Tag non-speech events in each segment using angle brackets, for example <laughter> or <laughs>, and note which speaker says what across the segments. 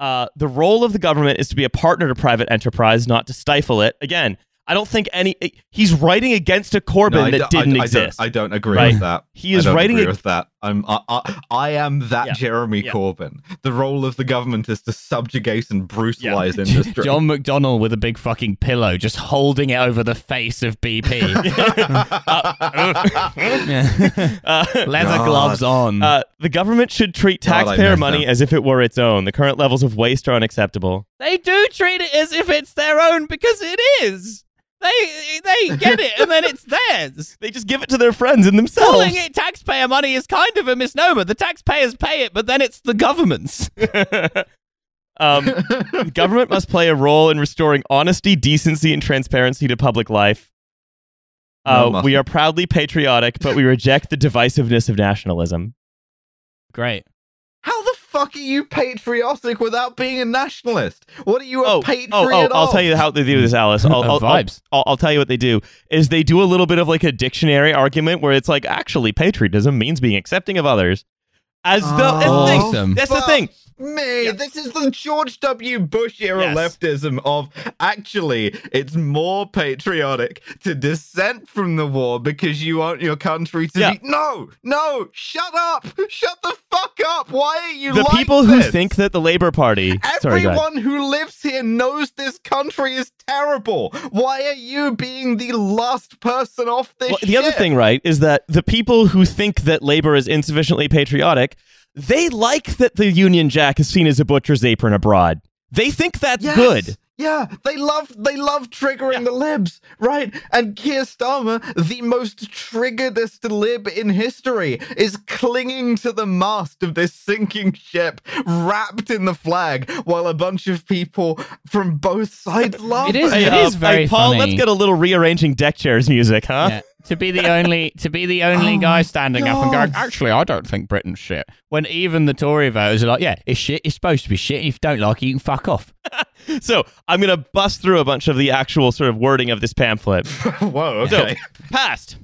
Speaker 1: Uh, the role of the government is to be a partner to private enterprise, not to stifle it. Again, I don't think any. He's writing against a Corbyn
Speaker 2: No,
Speaker 1: that
Speaker 2: don't- I-
Speaker 1: didn't
Speaker 2: I
Speaker 1: exist.
Speaker 2: Don't, I don't agree
Speaker 1: Right.
Speaker 2: with that.
Speaker 1: He is
Speaker 2: I don't
Speaker 1: writing
Speaker 2: agree
Speaker 1: a-
Speaker 2: with that. I'm I, I, I am that
Speaker 1: Yeah.
Speaker 2: Jeremy
Speaker 1: Yeah.
Speaker 2: Corbyn. The role of the government is to subjugate and brutalize industry.
Speaker 3: John McDonnell with a big fucking pillow, just holding it over the face of BP. <laughs> <laughs>
Speaker 1: Uh, <laughs>
Speaker 3: Leather
Speaker 2: God.
Speaker 3: gloves on.
Speaker 1: uh, the government should treat taxpayer
Speaker 2: miss
Speaker 1: money
Speaker 2: them.
Speaker 1: as if it were its own. The current levels of waste are unacceptable.
Speaker 3: they do treat it as if it's their own because it is. They they get it and then it's theirs. <laughs>
Speaker 1: They just give it to their friends and themselves.
Speaker 3: Calling it taxpayer money is kind of a misnomer. The taxpayers pay it, but then it's the government's. <laughs>
Speaker 1: um, the government must play a role in restoring honesty, decency, and transparency to public life. Uh,
Speaker 2: mustn't.
Speaker 1: we are proudly patriotic, but we reject the divisiveness of nationalism.
Speaker 3: Great.
Speaker 2: How the fuck are you patriotic without being a nationalist? What are you a
Speaker 1: Oh,
Speaker 2: patriot
Speaker 1: oh, oh, I'll
Speaker 2: of?
Speaker 1: tell you how they do this, Alice. I'll, <laughs> I'll, I'll,
Speaker 3: vibes.
Speaker 1: I'll, I'll tell you what they do is they do a little bit of like a dictionary argument where it's like actually patriotism means being accepting of others. As the, that's the thing.
Speaker 3: Awesome.
Speaker 1: That's the thing.
Speaker 2: Me,
Speaker 1: Yeah.
Speaker 2: this is the George W. Bush era
Speaker 1: Yes.
Speaker 2: leftism of actually it's more patriotic to dissent from the war because you want your country to
Speaker 1: Yeah.
Speaker 2: be no, no, shut up, shut the fuck up. Why are you
Speaker 1: The
Speaker 2: like
Speaker 1: people who think that the Labor Party. Sorry.
Speaker 2: Everyone who lives here knows this country is terrible. Why are you being the last person off this
Speaker 1: Well, the other thing, right, is that the people who think that labor is insufficiently patriotic, they like that the Union Jack is seen as a butcher's apron abroad. They think that's
Speaker 2: Yes.
Speaker 1: good.
Speaker 2: Yeah, they love they love triggering the libs, right? And Keir Starmer, the most triggeredest lib in history, is clinging to the mast of this sinking ship, wrapped in the flag, while a bunch of people from both sides laugh.
Speaker 3: It is-
Speaker 2: at
Speaker 3: it
Speaker 1: uh,
Speaker 3: is very
Speaker 1: hey, Paul,
Speaker 3: funny.
Speaker 1: let's get a little rearranging deck chairs music, huh?
Speaker 3: Yeah. To be the only to be the only
Speaker 2: Oh
Speaker 3: guy
Speaker 2: my
Speaker 3: standing up and going, actually, I don't think Britain's shit. When even the Tory voters are like, yeah, it's shit. It's supposed to be shit. If you don't like it, you can fuck off. <laughs>
Speaker 1: So I'm going to bust through a bunch of the actual sort of wording of this pamphlet. <laughs>
Speaker 2: Whoa,
Speaker 1: So,
Speaker 2: okay.
Speaker 1: past.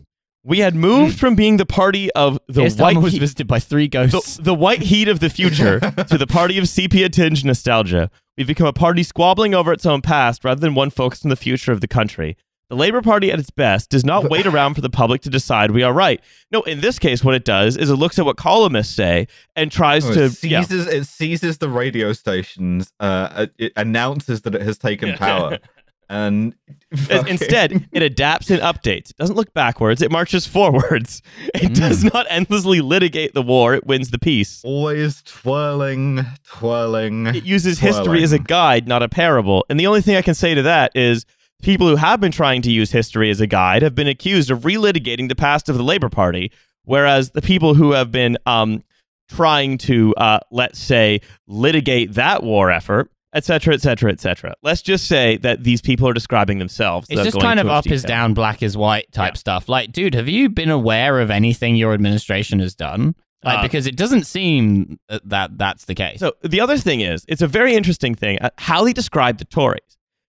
Speaker 1: We had moved from being the party of the
Speaker 3: This
Speaker 1: white
Speaker 3: time was
Speaker 1: heat-
Speaker 3: visited by three ghosts.
Speaker 1: the, the white heat of the future <laughs> to the party of sepia tinged nostalgia. We've become a party squabbling over its own past rather than one focused on the future of the country. The Labour Party at its best does not wait around for the public to decide we are right. No, in this case, what it does is it looks at what columnists say and tries
Speaker 2: Oh,
Speaker 1: to.
Speaker 2: it
Speaker 1: yeah.
Speaker 2: seizes it seizes the radio stations, uh, it announces that it has taken power, <laughs> and fucking-
Speaker 1: Instead, it adapts and updates. It doesn't look backwards, it marches forwards. <laughs> It
Speaker 2: Hmm.
Speaker 1: does not endlessly litigate the war, it wins the peace.
Speaker 2: always twirling, twirling.
Speaker 1: it uses history as a guide, not a parable. And the only thing I can say to that is people who have been trying to use history as a guide have been accused of relitigating the past of the Labor Party, whereas the people who have been um, trying to, uh, let's say, litigate that war effort, etc., etc., et cetera, et cetera. Let's just say that these people are describing themselves.
Speaker 3: It's just kind of up is down, black is white type
Speaker 1: Yeah.
Speaker 3: stuff. Like, dude, have you been aware of anything your administration has done? Like,
Speaker 1: Uh,
Speaker 3: because it doesn't seem that- that that's the case.
Speaker 1: So the other thing is, it's a very interesting thing uh, how they describe the Tories,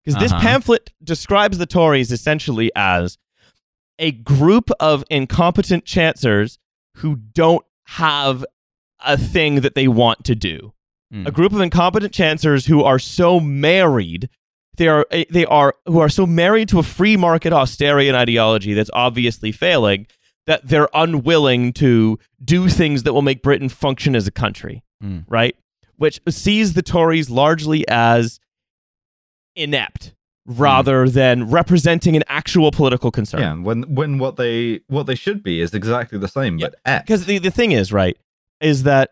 Speaker 1: because this
Speaker 3: Uh-huh.
Speaker 1: pamphlet describes the Tories essentially as a group of incompetent chancers who don't have a thing that they want to do.
Speaker 3: Hmm.
Speaker 1: A group of incompetent chancers who are so married. They are eh, they are who are so married to a free market Austerian ideology that's obviously failing that they're unwilling to do things that will make Britain function as a country
Speaker 3: Hmm.
Speaker 1: right? Which sees the Tories largely as inept rather than representing an actual political concern.
Speaker 2: Yeah, when when what they what they should be is exactly the same,
Speaker 1: Yeah,
Speaker 2: but X.
Speaker 1: Because the, the thing is, right, is that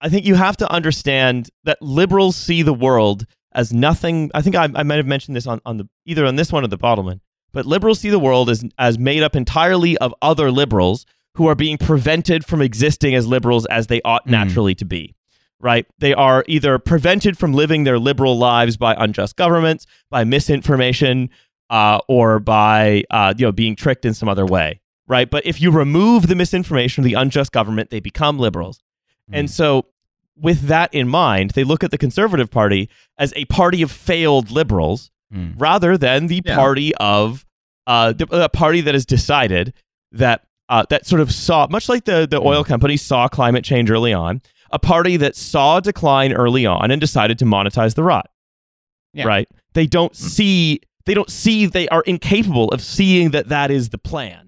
Speaker 1: I think you have to understand that liberals see the world as nothing. I think I, I might have mentioned this on, on the either on this one or the bottom one, but liberals see the world as as made up entirely of other liberals who are being prevented from existing as liberals as they ought
Speaker 3: Mm.
Speaker 1: naturally to be. Right? They are either prevented from living their liberal lives by unjust governments, by misinformation, uh, or by uh, you know being tricked in some other way. Right? But if you remove the misinformation, the unjust government, they become liberals. And so, with that in mind, they look at the Conservative Party as a party of failed liberals
Speaker 3: Hmm.
Speaker 1: rather than the
Speaker 2: Yeah.
Speaker 1: party of uh, the, a party that has decided that uh, that sort of saw, much like the the oil companies saw climate change early on, a party that saw a decline early on and decided to monetize the rot.
Speaker 3: Yeah.
Speaker 1: Right? They don't mm. see they don't see they are incapable of seeing that that is the plan